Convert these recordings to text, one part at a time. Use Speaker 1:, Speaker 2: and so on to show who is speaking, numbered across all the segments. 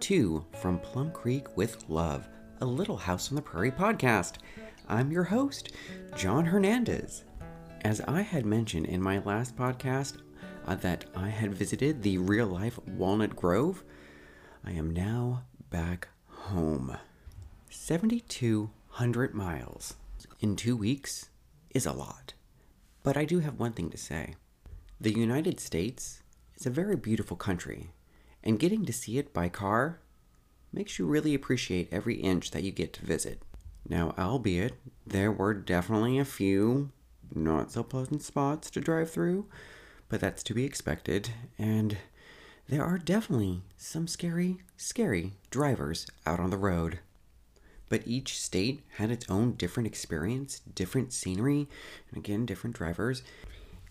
Speaker 1: to From Plum Creek with Love, a Little House on the Prairie podcast. I'm your host, John Hernandez. As I had mentioned in my last podcast uh, that I had visited the real life Walnut Grove, I am now back home. 7,200 miles in two weeks is a lot. But I do have one thing to say. The United States is a very beautiful country, and getting to see it by car makes you really appreciate every inch that you get to visit. Now, albeit, there were definitely a few not so pleasant spots to drive through, but that's to be expected, and there are definitely some scary, scary drivers out on the road. But each state had its own different experience, different scenery, and again, different drivers.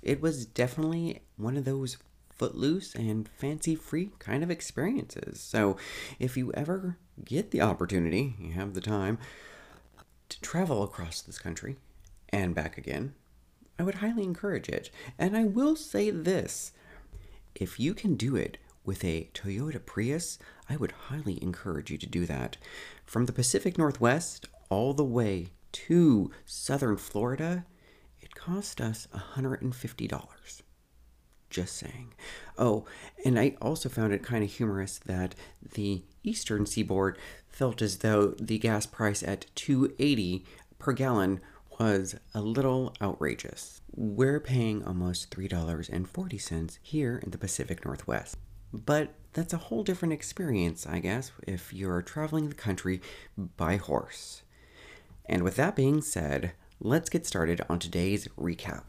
Speaker 1: It was definitely one of those footloose and fancy free kind of experiences. So, if you ever get the opportunity, you have the time to travel across this country and back again, I would highly encourage it. And I will say this if you can do it with a Toyota Prius, I would highly encourage you to do that. From the Pacific Northwest all the way to southern Florida, it cost us $150. Just saying. Oh, and I also found it kind of humorous that the eastern seaboard felt as though the gas price at 280 per gallon was a little outrageous. We're paying almost $3.40 here in the Pacific Northwest. But that's a whole different experience, I guess, if you're traveling the country by horse. And with that being said, let's get started on today's recap.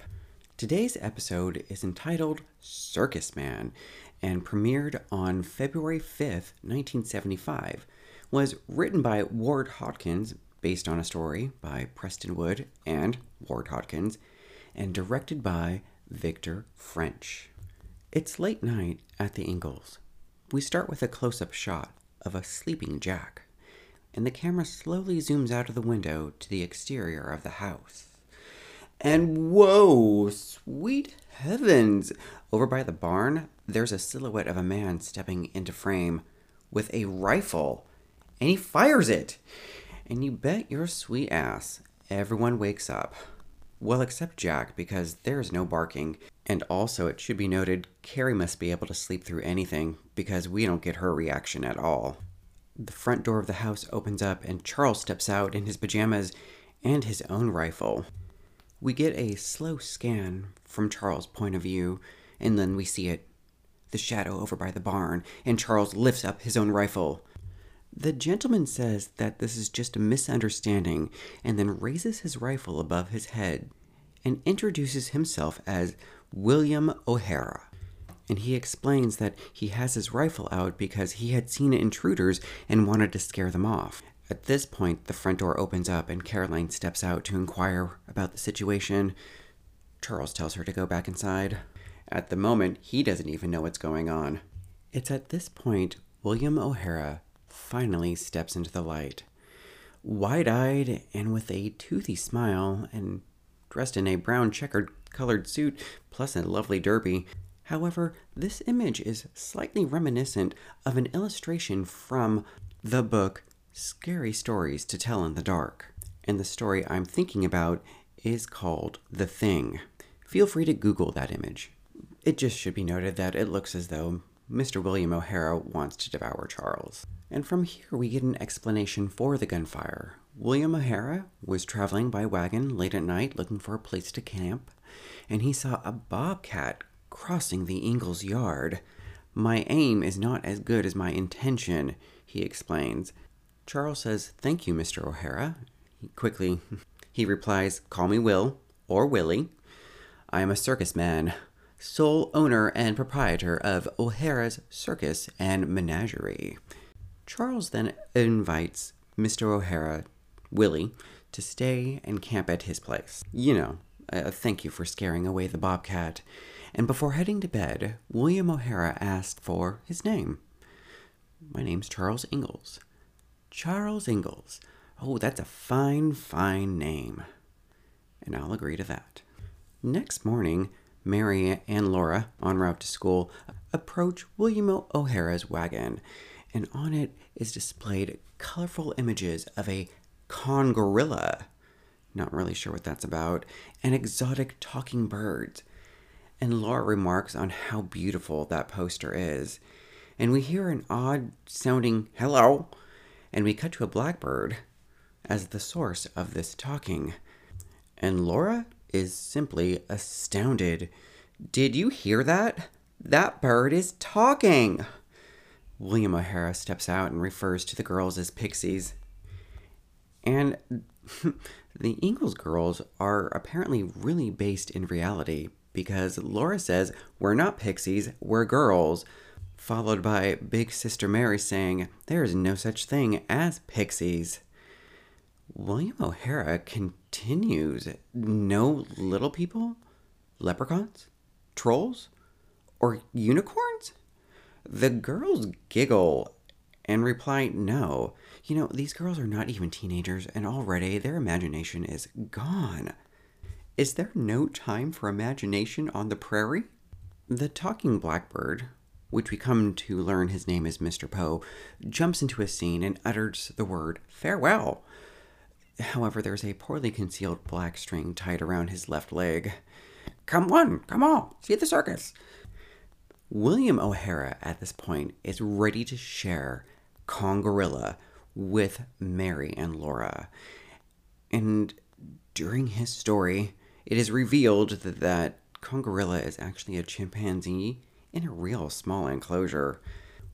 Speaker 1: Today's episode is entitled Circus Man and premiered on February 5th, 1975. Was written by Ward Hawkins, based on a story by Preston Wood and Ward Hawkins, and directed by Victor French. It's late night at the Ingalls. We start with a close up shot of a sleeping Jack, and the camera slowly zooms out of the window to the exterior of the house. And whoa, sweet heavens! Over by the barn, there's a silhouette of a man stepping into frame with a rifle, and he fires it. And you bet your sweet ass everyone wakes up. Well, except Jack, because there's no barking. And also, it should be noted, Carrie must be able to sleep through anything, because we don't get her reaction at all. The front door of the house opens up, and Charles steps out in his pajamas and his own rifle. We get a slow scan from Charles' point of view, and then we see it the shadow over by the barn, and Charles lifts up his own rifle. The gentleman says that this is just a misunderstanding and then raises his rifle above his head and introduces himself as William O'Hara. And he explains that he has his rifle out because he had seen intruders and wanted to scare them off. At this point, the front door opens up and Caroline steps out to inquire about the situation. Charles tells her to go back inside. At the moment, he doesn't even know what's going on. It's at this point William O'Hara finally steps into the light. Wide eyed and with a toothy smile, and dressed in a brown checkered colored suit plus a lovely derby. However, this image is slightly reminiscent of an illustration from the book Scary Stories to Tell in the Dark. And the story I'm thinking about is called The Thing. Feel free to Google that image. It just should be noted that it looks as though Mr. William O'Hara wants to devour Charles. And from here, we get an explanation for the gunfire. William O'Hara was traveling by wagon late at night looking for a place to camp, and he saw a bobcat crossing the Ingalls yard. My aim is not as good as my intention, he explains. Charles says, Thank you, Mr. O'Hara. He quickly, he replies, Call me Will, or Willie. I am a circus man, sole owner and proprietor of O'Hara's Circus and Menagerie. Charles then invites Mr. O'Hara, Willie, to stay and camp at his place. You know, a thank you for scaring away the bobcat. And before heading to bed, William O'Hara asked for his name. My name's Charles Ingalls. Charles Ingalls. Oh, that's a fine, fine name. And I'll agree to that. Next morning, Mary and Laura, en route to school, approach William O'Hara's wagon, and on it is displayed colorful images of a Congorilla, Not really sure what that's about, and exotic talking birds. And Laura remarks on how beautiful that poster is. And we hear an odd sounding hello, and we cut to a blackbird as the source of this talking. And Laura is simply astounded. Did you hear that? That bird is talking! William O'Hara steps out and refers to the girls as pixies. And the Ingalls girls are apparently really based in reality because Laura says, We're not pixies, we're girls. Followed by Big Sister Mary saying, There is no such thing as pixies. William O'Hara continues, No little people? Leprechauns? Trolls? Or unicorns? The girls giggle and reply, No. You know, these girls are not even teenagers, and already their imagination is gone. Is there no time for imagination on the prairie? The talking blackbird, which we come to learn his name is Mr. Poe, jumps into a scene and utters the word farewell. However, there's a poorly concealed black string tied around his left leg. Come on, come on, see the circus. William O'Hara at this point is ready to share Congorilla with Mary and Laura. And during his story, it is revealed that, that Congorilla is actually a chimpanzee in a real small enclosure.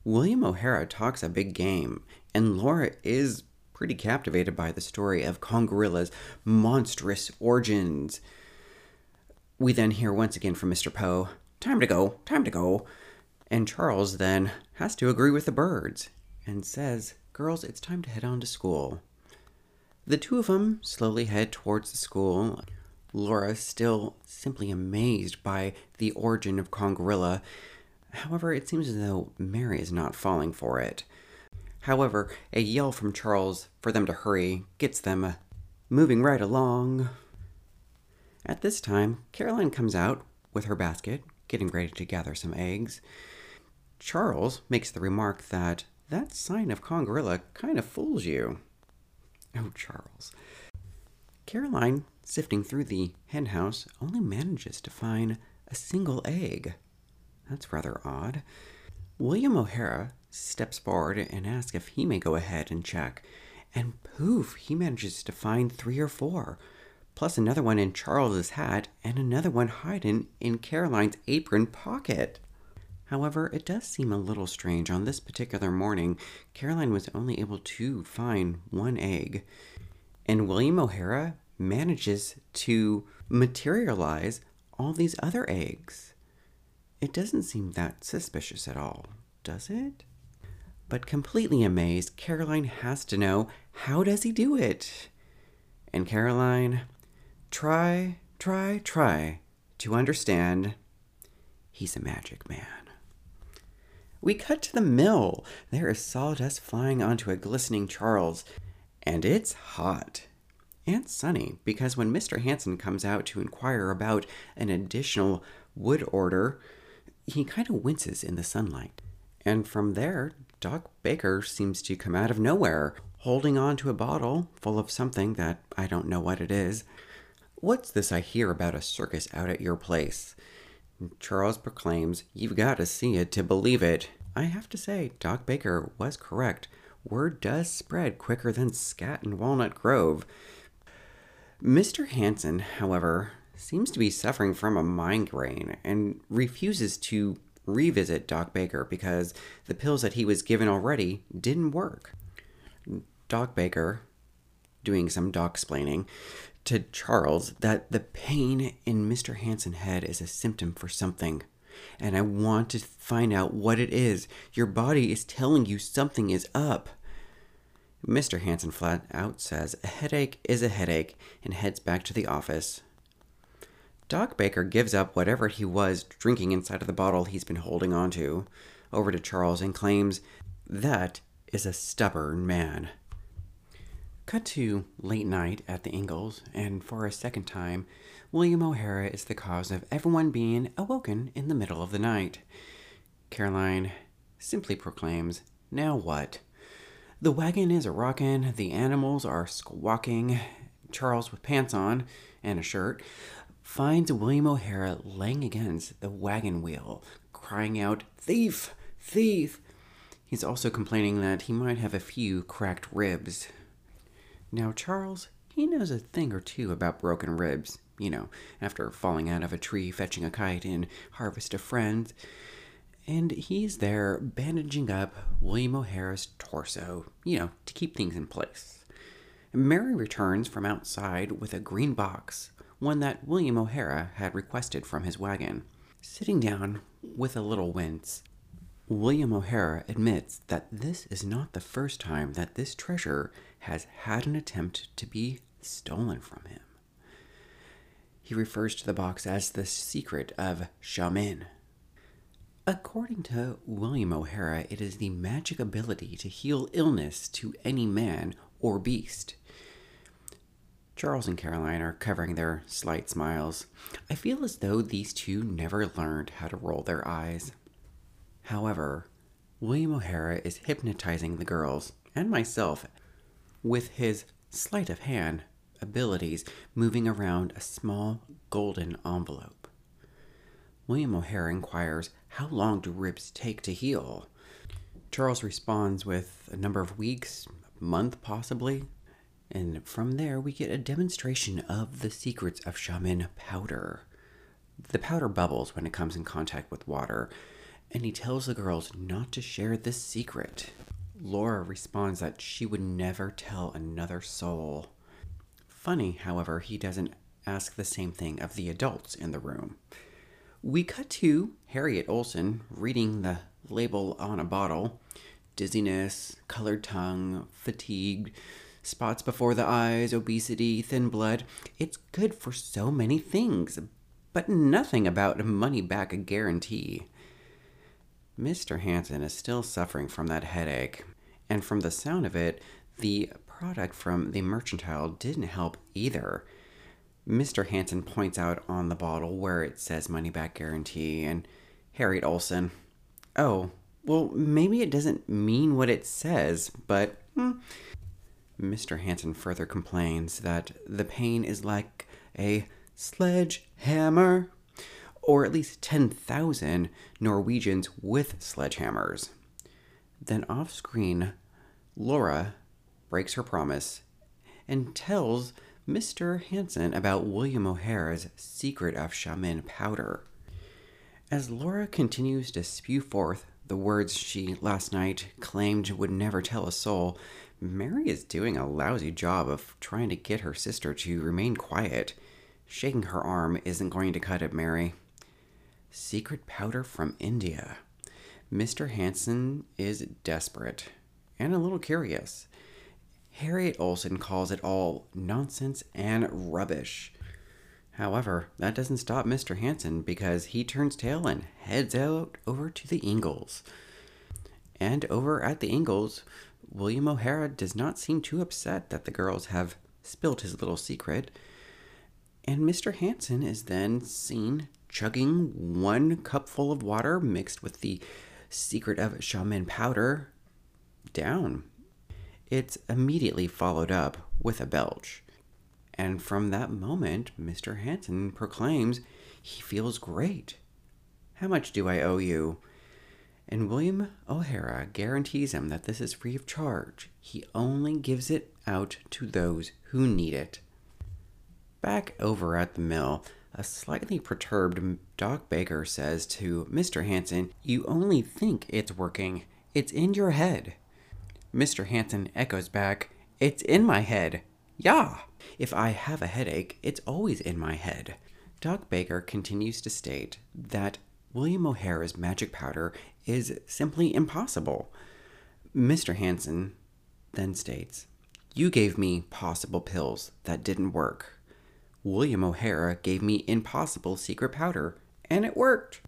Speaker 1: William O'Hara talks a big game, and Laura is pretty captivated by the story of Congorilla's monstrous origins. We then hear once again from Mr. Poe, Time to go, time to go. And Charles then has to agree with the birds and says, Girls, it's time to head on to school. The two of them slowly head towards the school. Laura still simply amazed by the origin of Congorilla. However, it seems as though Mary is not falling for it. However, a yell from Charles for them to hurry gets them uh, moving right along. At this time, Caroline comes out with her basket, getting ready to gather some eggs. Charles makes the remark that that sign of Congorilla kind of fools you. Oh, Charles. Caroline, sifting through the henhouse, only manages to find a single egg. That's rather odd. William O'Hara steps forward and asks if he may go ahead and check. And poof, he manages to find three or four, plus another one in Charles's hat and another one hiding in Caroline's apron pocket. However, it does seem a little strange. On this particular morning, Caroline was only able to find one egg, and William O'Hara manages to materialize all these other eggs. It doesn't seem that suspicious at all, does it? But completely amazed, Caroline has to know how does he do it? And Caroline, try, try, try to understand he's a magic man. We cut to the mill. There is sawdust flying onto a glistening Charles, and it's hot and sunny because when Mr. Hanson comes out to inquire about an additional wood order, he kind of winces in the sunlight. And from there, Doc Baker seems to come out of nowhere, holding on to a bottle full of something that I don't know what it is. What's this I hear about a circus out at your place? Charles proclaims, You've got to see it to believe it. I have to say, Doc Baker was correct. Word does spread quicker than scat in Walnut Grove. Mr. Hanson, however, seems to be suffering from a migraine and refuses to revisit Doc Baker because the pills that he was given already didn't work. Doc Baker, doing some doc explaining, to Charles that the pain in Mr. Hanson's head is a symptom for something. And I want to find out what it is. Your body is telling you something is up. Mr. Hanson flat out says a headache is a headache and heads back to the office. Doc Baker gives up whatever he was drinking inside of the bottle he's been holding onto over to Charles and claims that is a stubborn man. Cut to late night at the Ingalls, and for a second time, William O'Hara is the cause of everyone being awoken in the middle of the night. Caroline simply proclaims, Now what? The wagon is a rockin', the animals are squawking. Charles, with pants on and a shirt, finds William O'Hara laying against the wagon wheel, crying out, Thief! Thief! He's also complaining that he might have a few cracked ribs. Now, Charles, he knows a thing or two about broken ribs, you know, after falling out of a tree fetching a kite in Harvest of Friends. And he's there bandaging up William O'Hara's torso, you know, to keep things in place. Mary returns from outside with a green box, one that William O'Hara had requested from his wagon. Sitting down with a little wince, William O'Hara admits that this is not the first time that this treasure has had an attempt to be stolen from him. He refers to the box as the secret of shaman. According to William O'Hara, it is the magic ability to heal illness to any man or beast. Charles and Caroline are covering their slight smiles. I feel as though these two never learned how to roll their eyes. However, William O'Hara is hypnotizing the girls and myself with his sleight of hand abilities moving around a small golden envelope. William O'Hara inquires, How long do ribs take to heal? Charles responds with a number of weeks, a month possibly. And from there, we get a demonstration of the secrets of shaman powder. The powder bubbles when it comes in contact with water, and he tells the girls not to share this secret. Laura responds that she would never tell another soul. Funny, however, he doesn't ask the same thing of the adults in the room. We cut to Harriet Olson reading the label on a bottle dizziness, colored tongue, fatigue, spots before the eyes, obesity, thin blood. It's good for so many things, but nothing about money back guarantee. Mr. Hanson is still suffering from that headache, and from the sound of it, the product from the mercantile didn't help either. Mr. Hanson points out on the bottle where it says money back guarantee, and Harriet Olson. oh, well, maybe it doesn't mean what it says, but. Hmm. Mr. Hanson further complains that the pain is like a sledgehammer or at least 10,000 Norwegians with sledgehammers. Then off screen, Laura breaks her promise and tells Mr. Hanson about William O'Hara's secret of shaman powder. As Laura continues to spew forth the words she last night claimed would never tell a soul, Mary is doing a lousy job of trying to get her sister to remain quiet. Shaking her arm isn't going to cut it, Mary. Secret powder from India. Mr. Hanson is desperate and a little curious. Harriet Olson calls it all nonsense and rubbish. However, that doesn't stop Mr. Hanson because he turns tail and heads out over to the Ingalls. And over at the Ingalls, William O'Hara does not seem too upset that the girls have spilt his little secret. And Mr. Hanson is then seen chugging one cupful of water mixed with the secret of shaman powder down. It's immediately followed up with a belch. And from that moment, Mr. Hanson proclaims he feels great. How much do I owe you? And William O'Hara guarantees him that this is free of charge. He only gives it out to those who need it. Back over at the mill, a slightly perturbed Doc Baker says to Mr. Hanson, You only think it's working. It's in your head. Mr. Hanson echoes back, It's in my head. Yeah. If I have a headache, it's always in my head. Doc Baker continues to state that William O'Hara's magic powder is simply impossible. Mr. Hanson then states, You gave me possible pills that didn't work. William O'Hara gave me impossible secret powder, and it worked.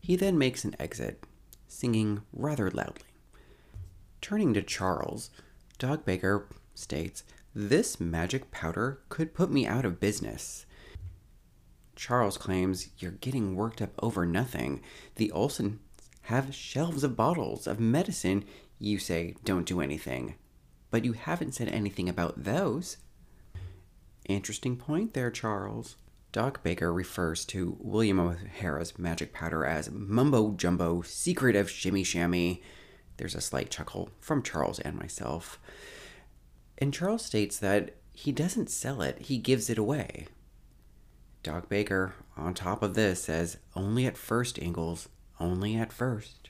Speaker 1: He then makes an exit, singing rather loudly. Turning to Charles, Doc Baker states, This magic powder could put me out of business. Charles claims you're getting worked up over nothing. The Olsons have shelves of bottles of medicine. You say don't do anything. But you haven't said anything about those. Interesting point there, Charles. Doc Baker refers to William O'Hara's magic powder as mumbo jumbo, secret of shimmy shammy. There's a slight chuckle from Charles and myself. And Charles states that he doesn't sell it, he gives it away. Doc Baker, on top of this, says only at first, Ingalls, only at first.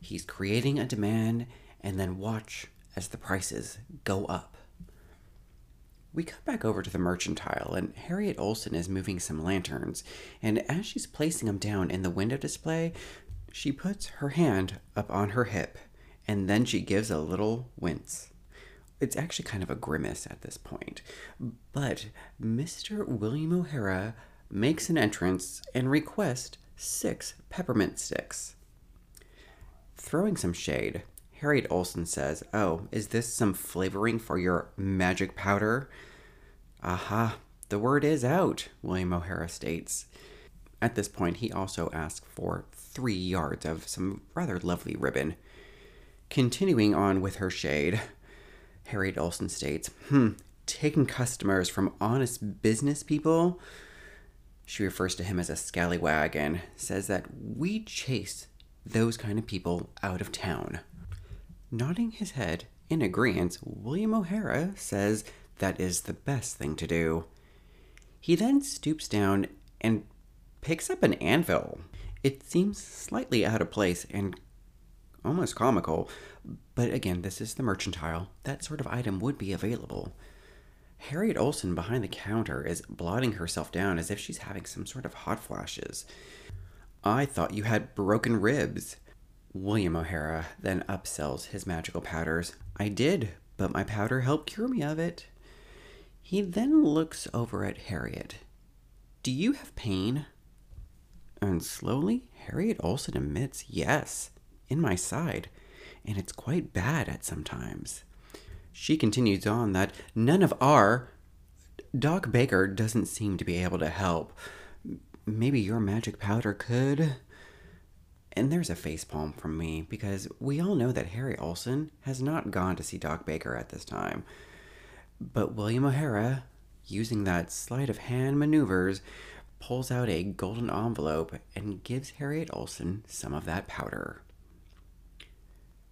Speaker 1: He's creating a demand and then watch as the prices go up. We cut back over to the mercantile, and Harriet Olson is moving some lanterns. And as she's placing them down in the window display, she puts her hand up on her hip, and then she gives a little wince. It's actually kind of a grimace at this point. But Mr. William O'Hara makes an entrance and requests six peppermint sticks. Throwing some shade, Harriet Olson says, Oh, is this some flavoring for your magic powder? Aha, the word is out, William O'Hara states. At this point, he also asks for three yards of some rather lovely ribbon. Continuing on with her shade, Harriet Olson states, Hmm, taking customers from honest business people? She refers to him as a scallywag and says that we chase those kind of people out of town. Nodding his head in agreement, William O'Hara says that is the best thing to do. He then stoops down and picks up an anvil. It seems slightly out of place and almost comical, but again, this is the mercantile. That sort of item would be available. Harriet Olson behind the counter is blotting herself down as if she's having some sort of hot flashes. I thought you had broken ribs. William O'Hara then upsells his magical powders. I did, but my powder helped cure me of it. He then looks over at Harriet. Do you have pain? And slowly, Harriet Olson admits, yes, in my side, and it's quite bad at sometimes. She continues on that none of our. Doc Baker doesn't seem to be able to help. Maybe your magic powder could. And there's a facepalm from me because we all know that Harry Olson has not gone to see Doc Baker at this time. But William O'Hara, using that sleight of hand maneuvers, pulls out a golden envelope and gives Harriet Olson some of that powder.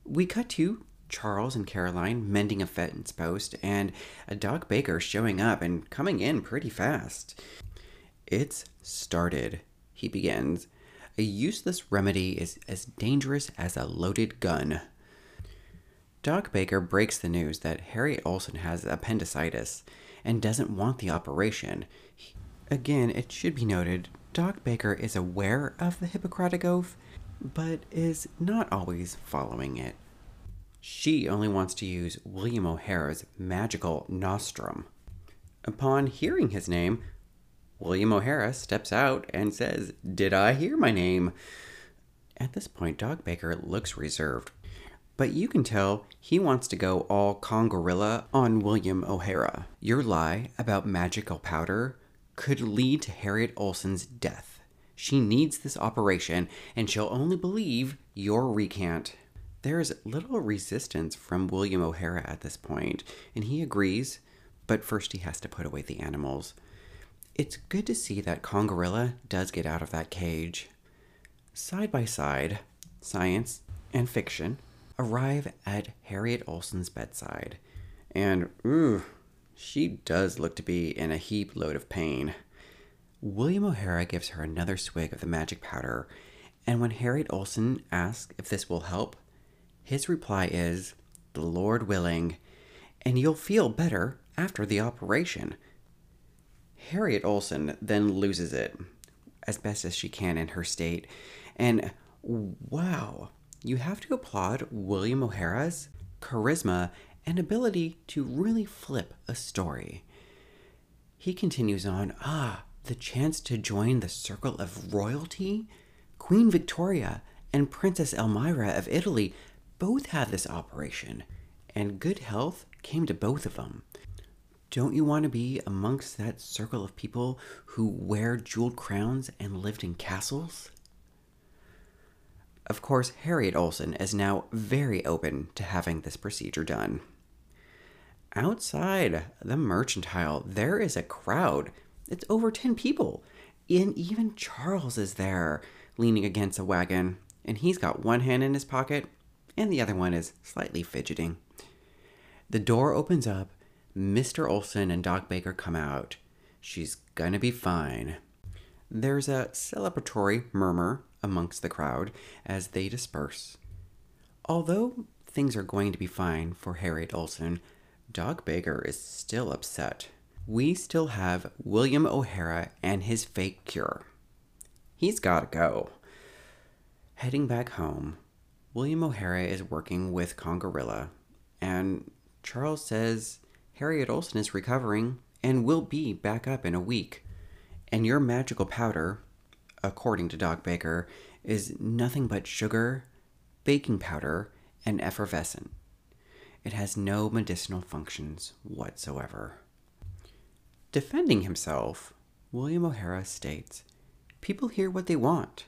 Speaker 1: We cut to Charles and Caroline mending a fence post, and a Doc Baker showing up and coming in pretty fast. It's started, he begins. A useless remedy is as dangerous as a loaded gun. Doc Baker breaks the news that Harriet Olson has appendicitis and doesn't want the operation. Again, it should be noted Doc Baker is aware of the Hippocratic Oath, but is not always following it. She only wants to use William O'Hara's magical nostrum. Upon hearing his name, William O'Hara steps out and says, Did I hear my name? At this point, Doc Baker looks reserved, but you can tell he wants to go all Congorilla on William O'Hara. Your lie about magical powder could lead to Harriet Olson's death. She needs this operation, and she'll only believe your recant. There is little resistance from William O'Hara at this point, and he agrees, but first he has to put away the animals. It's good to see that Congorilla does get out of that cage. Side by side, science and fiction arrive at Harriet Olson's bedside, and ooh, she does look to be in a heap load of pain. William O'Hara gives her another swig of the magic powder, and when Harriet Olson asks if this will help, his reply is, The Lord willing, and you'll feel better after the operation. Harriet Olson then loses it as best as she can in her state. And wow, you have to applaud William O'Hara's charisma and ability to really flip a story. He continues on, ah, the chance to join the circle of royalty? Queen Victoria and Princess Elmira of Italy both had this operation, and good health came to both of them. Don't you want to be amongst that circle of people who wear jeweled crowns and lived in castles? Of course, Harriet Olson is now very open to having this procedure done. Outside the mercantile, there is a crowd. It's over 10 people. And even Charles is there, leaning against a wagon, and he's got one hand in his pocket, and the other one is slightly fidgeting. The door opens up, Mr. Olson and Doc Baker come out. She's gonna be fine. There's a celebratory murmur amongst the crowd as they disperse. Although things are going to be fine for Harriet Olson, Doc Baker is still upset. We still have William O'Hara and his fake cure. He's gotta go. Heading back home, William O'Hara is working with Congorilla, and Charles says Harriet Olson is recovering and will be back up in a week. And your magical powder, according to Doc Baker, is nothing but sugar, baking powder, and effervescent. It has no medicinal functions whatsoever. Defending himself, William O'Hara states People hear what they want.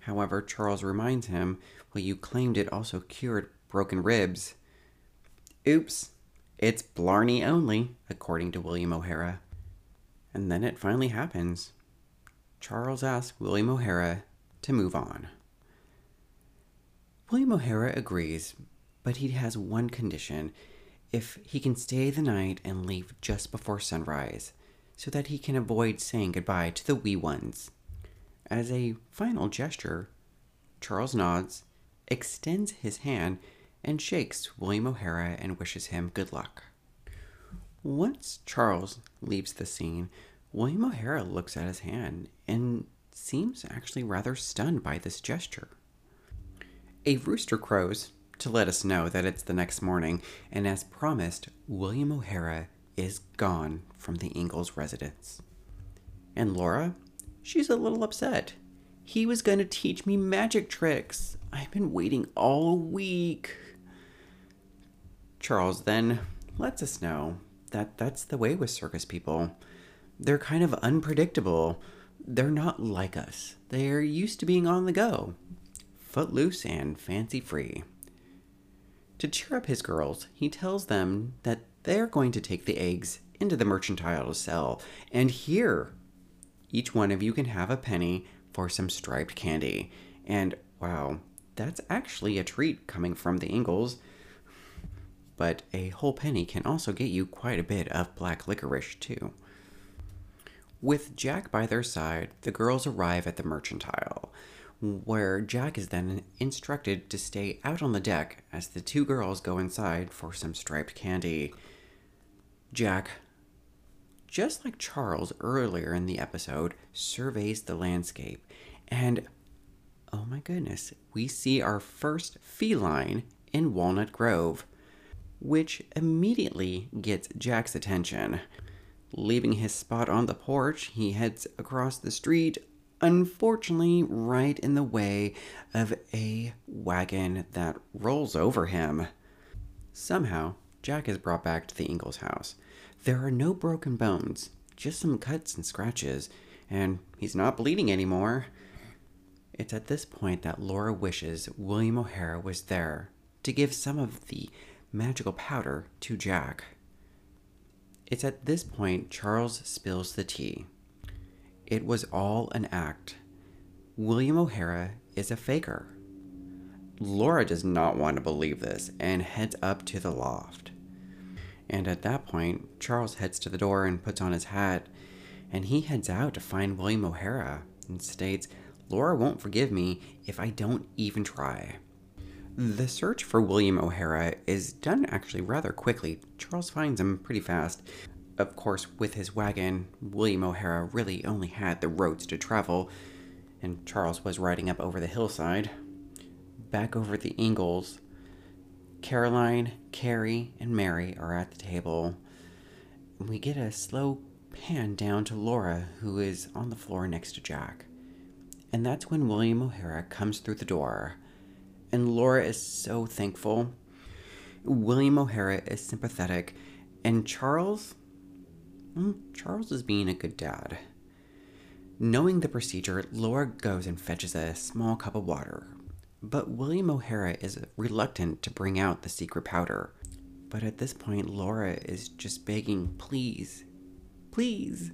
Speaker 1: However, Charles reminds him, Well, you claimed it also cured broken ribs. Oops, it's Blarney only, according to William O'Hara. And then it finally happens. Charles asks William O'Hara to move on. William O'Hara agrees, but he has one condition if he can stay the night and leave just before sunrise, so that he can avoid saying goodbye to the wee ones. As a final gesture, Charles nods, extends his hand, and shakes William O'Hara and wishes him good luck. Once Charles leaves the scene, William O'Hara looks at his hand and seems actually rather stunned by this gesture. A rooster crows to let us know that it's the next morning, and as promised, William O'Hara is gone from the Ingalls residence. And Laura? She's a little upset. He was going to teach me magic tricks. I've been waiting all week. Charles then lets us know that that's the way with circus people. They're kind of unpredictable. They're not like us. They're used to being on the go, footloose and fancy free. To cheer up his girls, he tells them that they're going to take the eggs into the mercantile to sell, and here, each one of you can have a penny for some striped candy. And wow, that's actually a treat coming from the Ingalls. But a whole penny can also get you quite a bit of black licorice, too. With Jack by their side, the girls arrive at the mercantile where Jack is then instructed to stay out on the deck as the two girls go inside for some striped candy. Jack, just like Charles earlier in the episode, surveys the landscape, and oh my goodness, we see our first feline in Walnut Grove, which immediately gets Jack's attention. Leaving his spot on the porch, he heads across the street unfortunately right in the way of a wagon that rolls over him. Somehow, Jack is brought back to the Ingalls house. There are no broken bones, just some cuts and scratches, and he's not bleeding anymore. It's at this point that Laura wishes William O'Hara was there to give some of the magical powder to Jack. It's at this point Charles spills the tea. It was all an act. William O'Hara is a faker. Laura does not want to believe this and heads up to the loft. And at that point, Charles heads to the door and puts on his hat, and he heads out to find William O'Hara and states, Laura won't forgive me if I don't even try. The search for William O'Hara is done actually rather quickly. Charles finds him pretty fast, of course, with his wagon, William O'Hara really only had the roads to travel, and Charles was riding up over the hillside. Back over the Ingalls, Caroline, Carrie, and Mary are at the table. We get a slow pan down to Laura, who is on the floor next to Jack. And that's when William O'Hara comes through the door. And Laura is so thankful. William O'Hara is sympathetic, and Charles mm, Charles is being a good dad. Knowing the procedure, Laura goes and fetches a small cup of water. But William O'Hara is reluctant to bring out the secret powder. But at this point, Laura is just begging, please, please.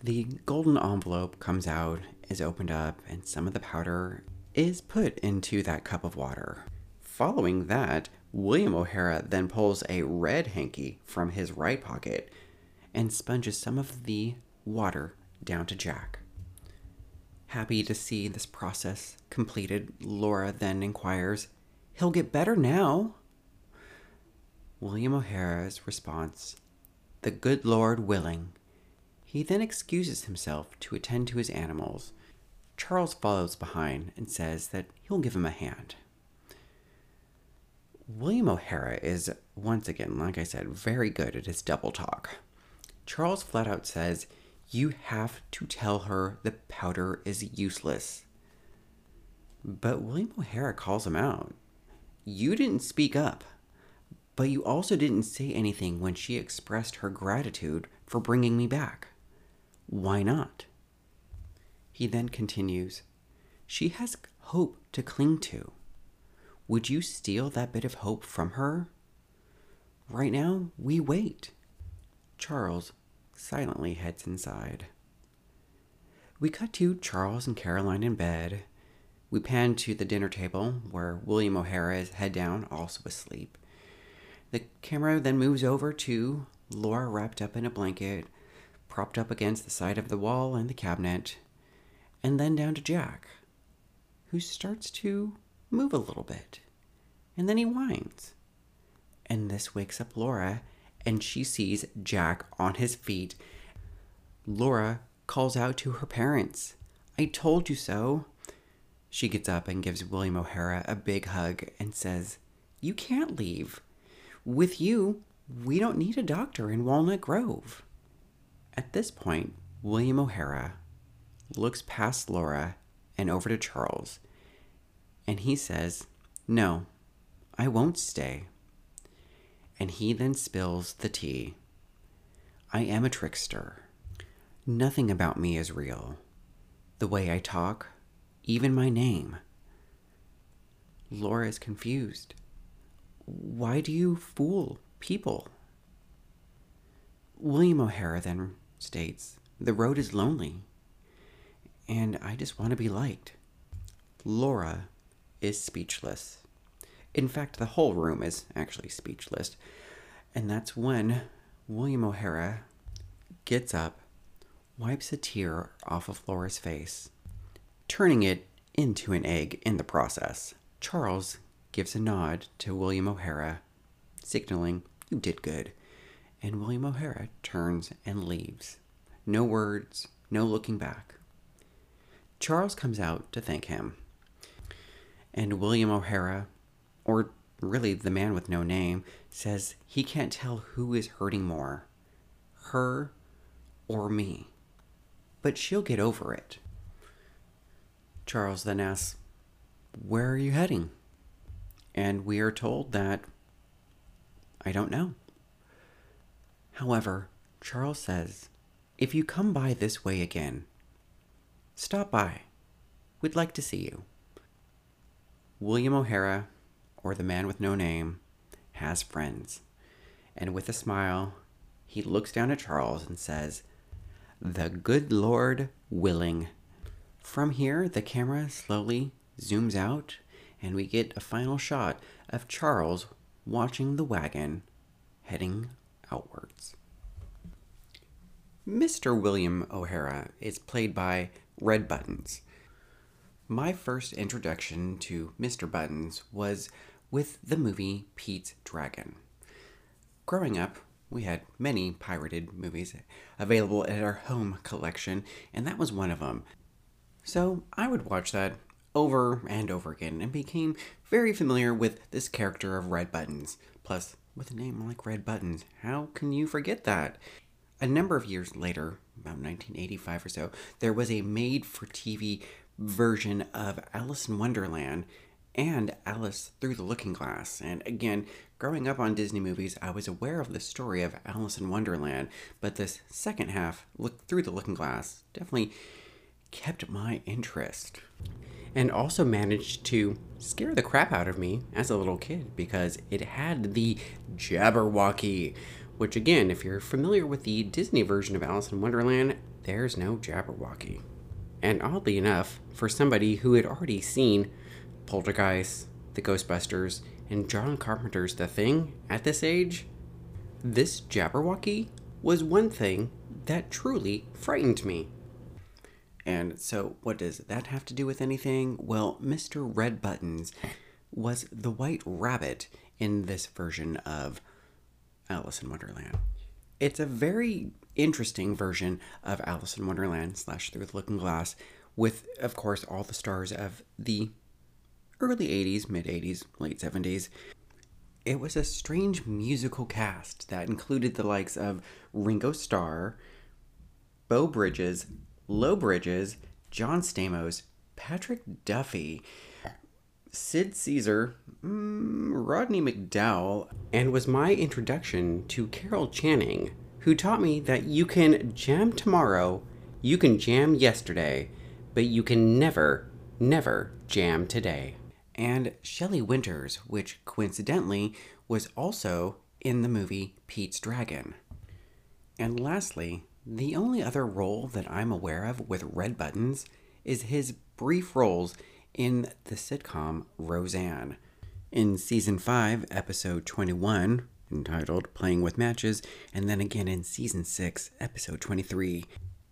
Speaker 1: The golden envelope comes out, is opened up, and some of the powder is put into that cup of water. Following that, William O'Hara then pulls a red hanky from his right pocket and sponges some of the water down to Jack. Happy to see this process completed, Laura then inquires, He'll get better now. William O'Hara's response, The good Lord willing. He then excuses himself to attend to his animals. Charles follows behind and says that he'll give him a hand. William O'Hara is, once again, like I said, very good at his double talk. Charles flat out says, You have to tell her the powder is useless. But William O'Hara calls him out. You didn't speak up, but you also didn't say anything when she expressed her gratitude for bringing me back. Why not? He then continues, She has hope to cling to. Would you steal that bit of hope from her? Right now, we wait. Charles silently heads inside. We cut to Charles and Caroline in bed. We pan to the dinner table where William O'Hara is head down, also asleep. The camera then moves over to Laura wrapped up in a blanket, propped up against the side of the wall and the cabinet, and then down to Jack, who starts to move a little bit. And then he whines. And this wakes up Laura, and she sees Jack on his feet. Laura calls out to her parents, I told you so. She gets up and gives William O'Hara a big hug and says, You can't leave. With you, we don't need a doctor in Walnut Grove. At this point, William O'Hara looks past Laura and over to Charles and he says, No, I won't stay. And he then spills the tea. I am a trickster. Nothing about me is real. The way I talk, even my name. Laura is confused. Why do you fool people? William O'Hara then states, The road is lonely, and I just want to be liked. Laura is speechless. In fact, the whole room is actually speechless. And that's when William O'Hara gets up, wipes a tear off of Laura's face, turning it into an egg in the process. Charles gives a nod to William O'Hara, signaling, You did good. And William O'Hara turns and leaves. No words, no looking back. Charles comes out to thank him and William O'Hara, or really the man with no name, says he can't tell who is hurting more her or me. But she'll get over it. Charles then asks, Where are you heading? And we are told that I don't know. However, Charles says, If you come by this way again, stop by. We'd like to see you. William O'Hara, or the man with no name, has friends. And with a smile, he looks down at Charles and says, The good Lord willing. From here, the camera slowly zooms out, and we get a final shot of Charles watching the wagon heading outwards. Mr. William O'Hara is played by Red Buttons. My first introduction to Mr. Buttons was with the movie Pete's Dragon. Growing up, we had many pirated movies available at our home collection, and that was one of them. So I would watch that over and over again and became very familiar with this character of Red Buttons. Plus, with a name like Red Buttons, how can you forget that? A number of years later, about 1985 or so, there was a made for TV version of Alice in Wonderland, and Alice Through the Looking Glass. And again, growing up on Disney movies, I was aware of the story of Alice in Wonderland, but this second half, Look Through the Looking Glass, definitely kept my interest. And also managed to scare the crap out of me as a little kid because it had the Jabberwocky, which, again, if you're familiar with the Disney version of Alice in Wonderland, there's no Jabberwocky. And oddly enough, for somebody who had already seen Poltergeist, The Ghostbusters, and John Carpenter's The Thing at this age, this Jabberwocky was one thing that truly frightened me. And so, what does that have to do with anything? Well, Mr. Red Buttons was the white rabbit in this version of Alice in Wonderland. It's a very interesting version of Alice in Wonderland slash Through the Looking Glass, with, of course, all the stars of the early 80s, mid 80s, late 70s. It was a strange musical cast that included the likes of Ringo Starr, Beau Bridges, Lloyd Bridges, John Stamos, Patrick Duffy, Sid Caesar, mm, Rodney McDowall, and was my introduction to Carol Channing, who taught me that you can jam tomorrow, you can jam yesterday, but you can never, never jam today. And Shelley Winters, which coincidentally was also in the movie Pete's Dragon. And lastly, the only other role that I'm aware of with Red Buttons is his brief roles in the sitcom Roseanne. In season 5, episode 21, entitled Playing with Matches, and then again in season 6, episode 23,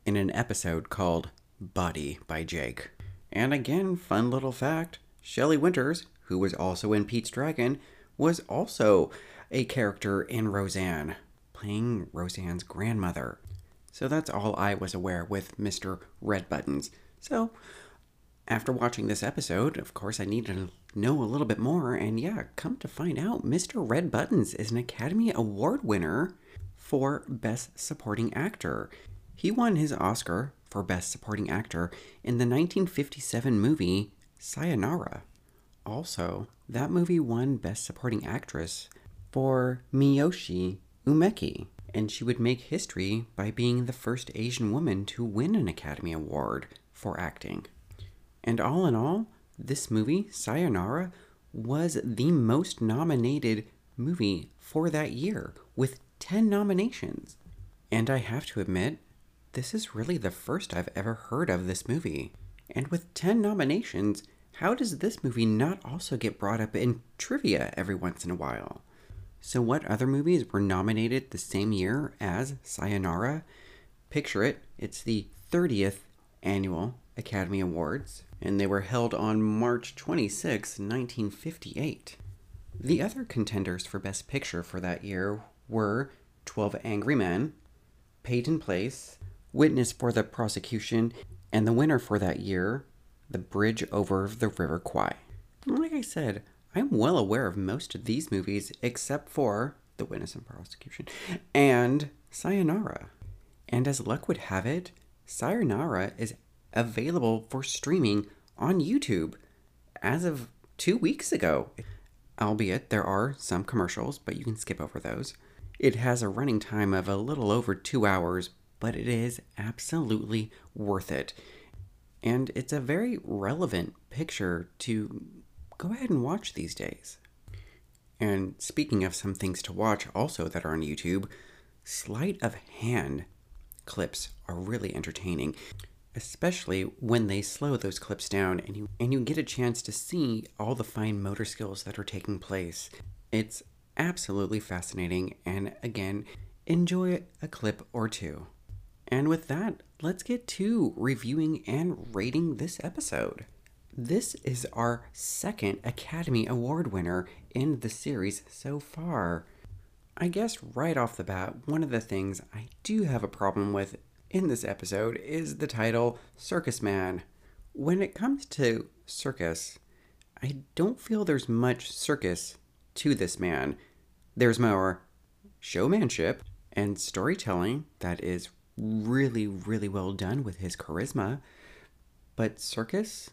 Speaker 1: in an episode called Body by Jake. And again, fun little fact Shelley Winters, who was also in Pete's Dragon, was also a character in Roseanne, playing Roseanne's grandmother. So that's all I was aware with Mr. Red Buttons. So, after watching this episode, of course, I needed to know a little bit more, and yeah, come to find out, Mr. Red Buttons is an Academy Award winner for Best Supporting Actor. He won his Oscar for Best Supporting Actor in the 1957 movie Sayonara. Also, that movie won Best Supporting Actress for Miyoshi Umeki, and she would make history by being the first Asian woman to win an Academy Award for acting. And all in all, this movie, Sayonara, was the most nominated movie for that year, with 10 nominations. And I have to admit, this is really the first I've ever heard of this movie. And with 10 nominations, how does this movie not also get brought up in trivia every once in a while? So, what other movies were nominated the same year as Sayonara? Picture it, it's the 30th annual Academy Awards, and they were held on March 26, 1958. The other contenders for Best Picture for that year were 12 Angry Men, Peyton Place, Witness for the Prosecution, and the winner for that year, The Bridge Over the River Kwai. Like I said, I'm well aware of most of these movies except for The Witness and Prosecution and Sayonara. And as luck would have it, Sayonara is available for streaming on YouTube as of two weeks ago. Albeit there are some commercials, but you can skip over those. It has a running time of a little over two hours, but it is absolutely worth it. And it's a very relevant picture to go ahead and watch these days. And speaking of some things to watch also that are on YouTube, sleight of hand clips are really entertaining especially when they slow those clips down and you and you get a chance to see all the fine motor skills that are taking place. It's absolutely fascinating and again, enjoy a clip or two. And with that, let's get to reviewing and rating this episode. This is our second Academy Award winner in the series so far. I guess right off the bat, one of the things I do have a problem with in this episode is the title Circus Man. When it comes to circus, I don't feel there's much circus to this man. There's more showmanship and storytelling that is really, really well done with his charisma. But circus,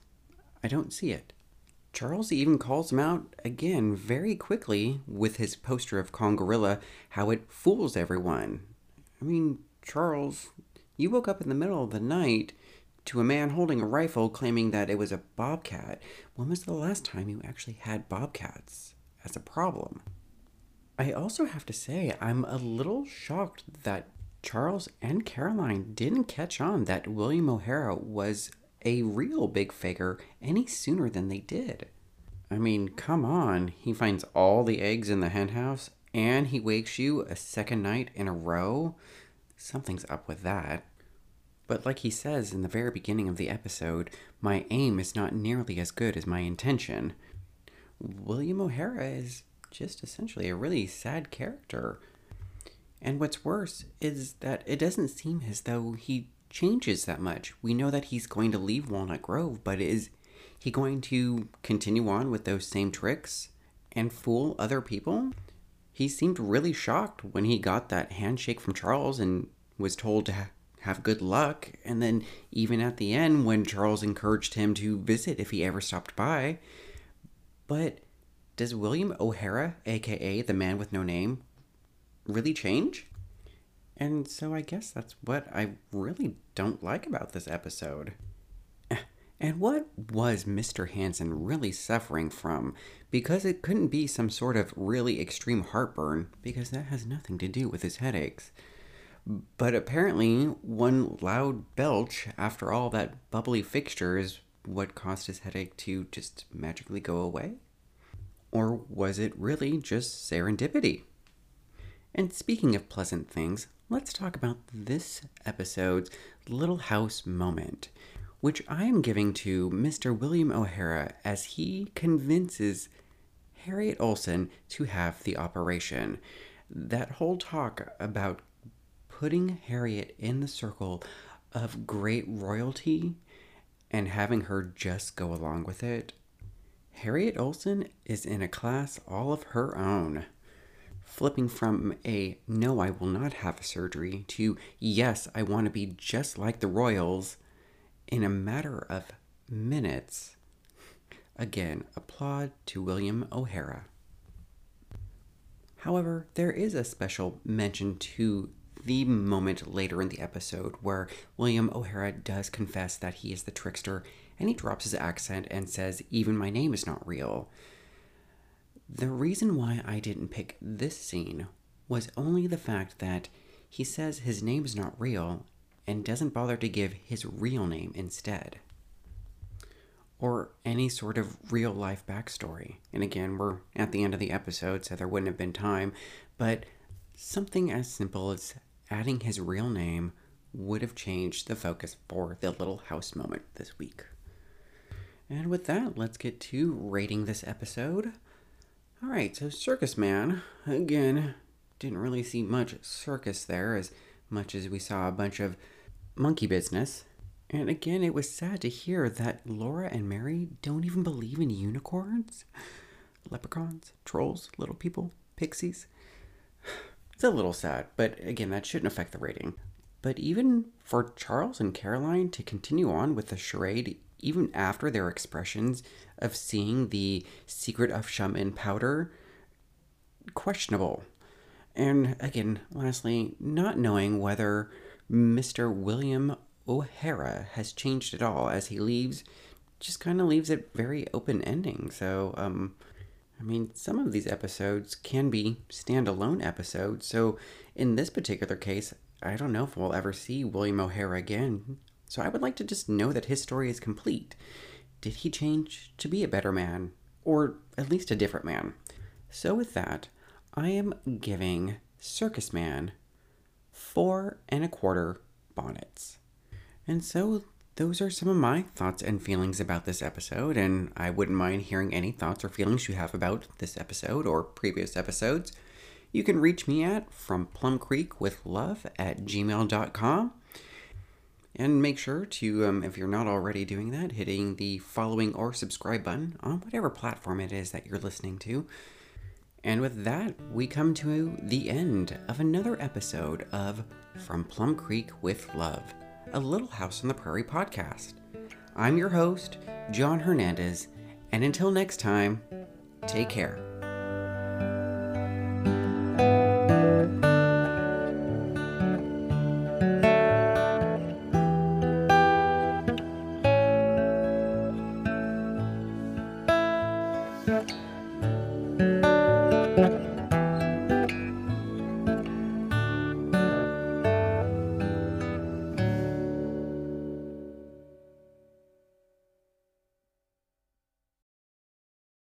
Speaker 1: I don't see it. Charles even calls him out again very quickly with his poster of Congorilla how it fools everyone. I mean, Charles, you woke up in the middle of the night to a man holding a rifle claiming that it was a bobcat. When was the last time you actually had bobcats as a problem? I also have to say, I'm a little shocked that Charles and Caroline didn't catch on that William O'Hara was a real big faker any sooner than they did. I mean, come on. He finds all the eggs in the henhouse and he wakes you a second night in a row. Something's up with that. But like he says in the very beginning of the episode, my aim is not nearly as good as my intention. William O'Hara is just essentially a really sad character. And what's worse is that it doesn't seem as though he changes that much. We know that he's going to leave Walnut Grove, but is he going to continue on with those same tricks and fool other people? He seemed really shocked when he got that handshake from Charles and was told to have good luck. And then, even at the end, when Charles encouraged him to visit if he ever stopped by. But does William O'Hara, aka the man with no name, really change? And so I guess that's what I really don't like about this episode. And what was Mr. Hanson really suffering from? Because it couldn't be some sort of really extreme heartburn, because that has nothing to do with his headaches. But apparently, one loud belch after all that bubbly fixture is what caused his headache to just magically go away? Or was it really just serendipity? And speaking of pleasant things, let's talk about this episode's Little House moment, which I am giving to Mr. William O'Hara as he convinces Harriet Oleson to have the operation. That whole talk about putting Harriet in the circle of great royalty and having her just go along with it Harriet Oleson is in a class all of her own. Flipping from a no, I will not have a surgery to yes, I want to be just like the royals in a matter of minutes. Again, applaud to William O'Hara. However, there is a special mention to the moment later in the episode where William O'Hara does confess that he is the trickster and he drops his accent and says, Even my name is not real. The reason why I didn't pick this scene was only the fact that he says his name is not real and doesn't bother to give his real name instead. Or any sort of real life backstory. And again, we're at the end of the episode, so there wouldn't have been time, but something as simple as adding his real name would have changed the focus for the little house moment this week. And with that, let's get to rating this episode. All right, so Circus Man, again, didn't really see much circus there as much as we saw a bunch of monkey business. And again, it was sad to hear that Laura and Mary don't even believe in unicorns, leprechauns, trolls, little people, pixies. It's a little sad, but again, that shouldn't affect the rating. But even for Charles and Caroline to continue on with the charade even after their expressions of seeing the secret of shaman powder, questionable. And again, lastly, not knowing whether Mr. William O'Hara has changed at all as he leaves, just kind of leaves it very open ending. So, um, I mean, some of these episodes can be standalone episodes. So, in this particular case, I don't know if we'll ever see William O'Hara again. So I would like to just know that his story is complete. Did he change to be a better man? Or at least a different man? So with that, I am giving Circus Man four and a quarter bonnets. And so those are some of my thoughts and feelings about this episode, and I wouldn't mind hearing any thoughts or feelings you have about this episode or previous episodes. You can reach me at from Plum Creek with love at gmail.com. And make sure to, um, if you're not already doing that, hitting the following or subscribe button on whatever platform it is that you're listening to. And with that, we come to the end of another episode of From Plum Creek with Love, a Little House on the Prairie podcast. I'm your host, John Hernandez, And until next time, take care.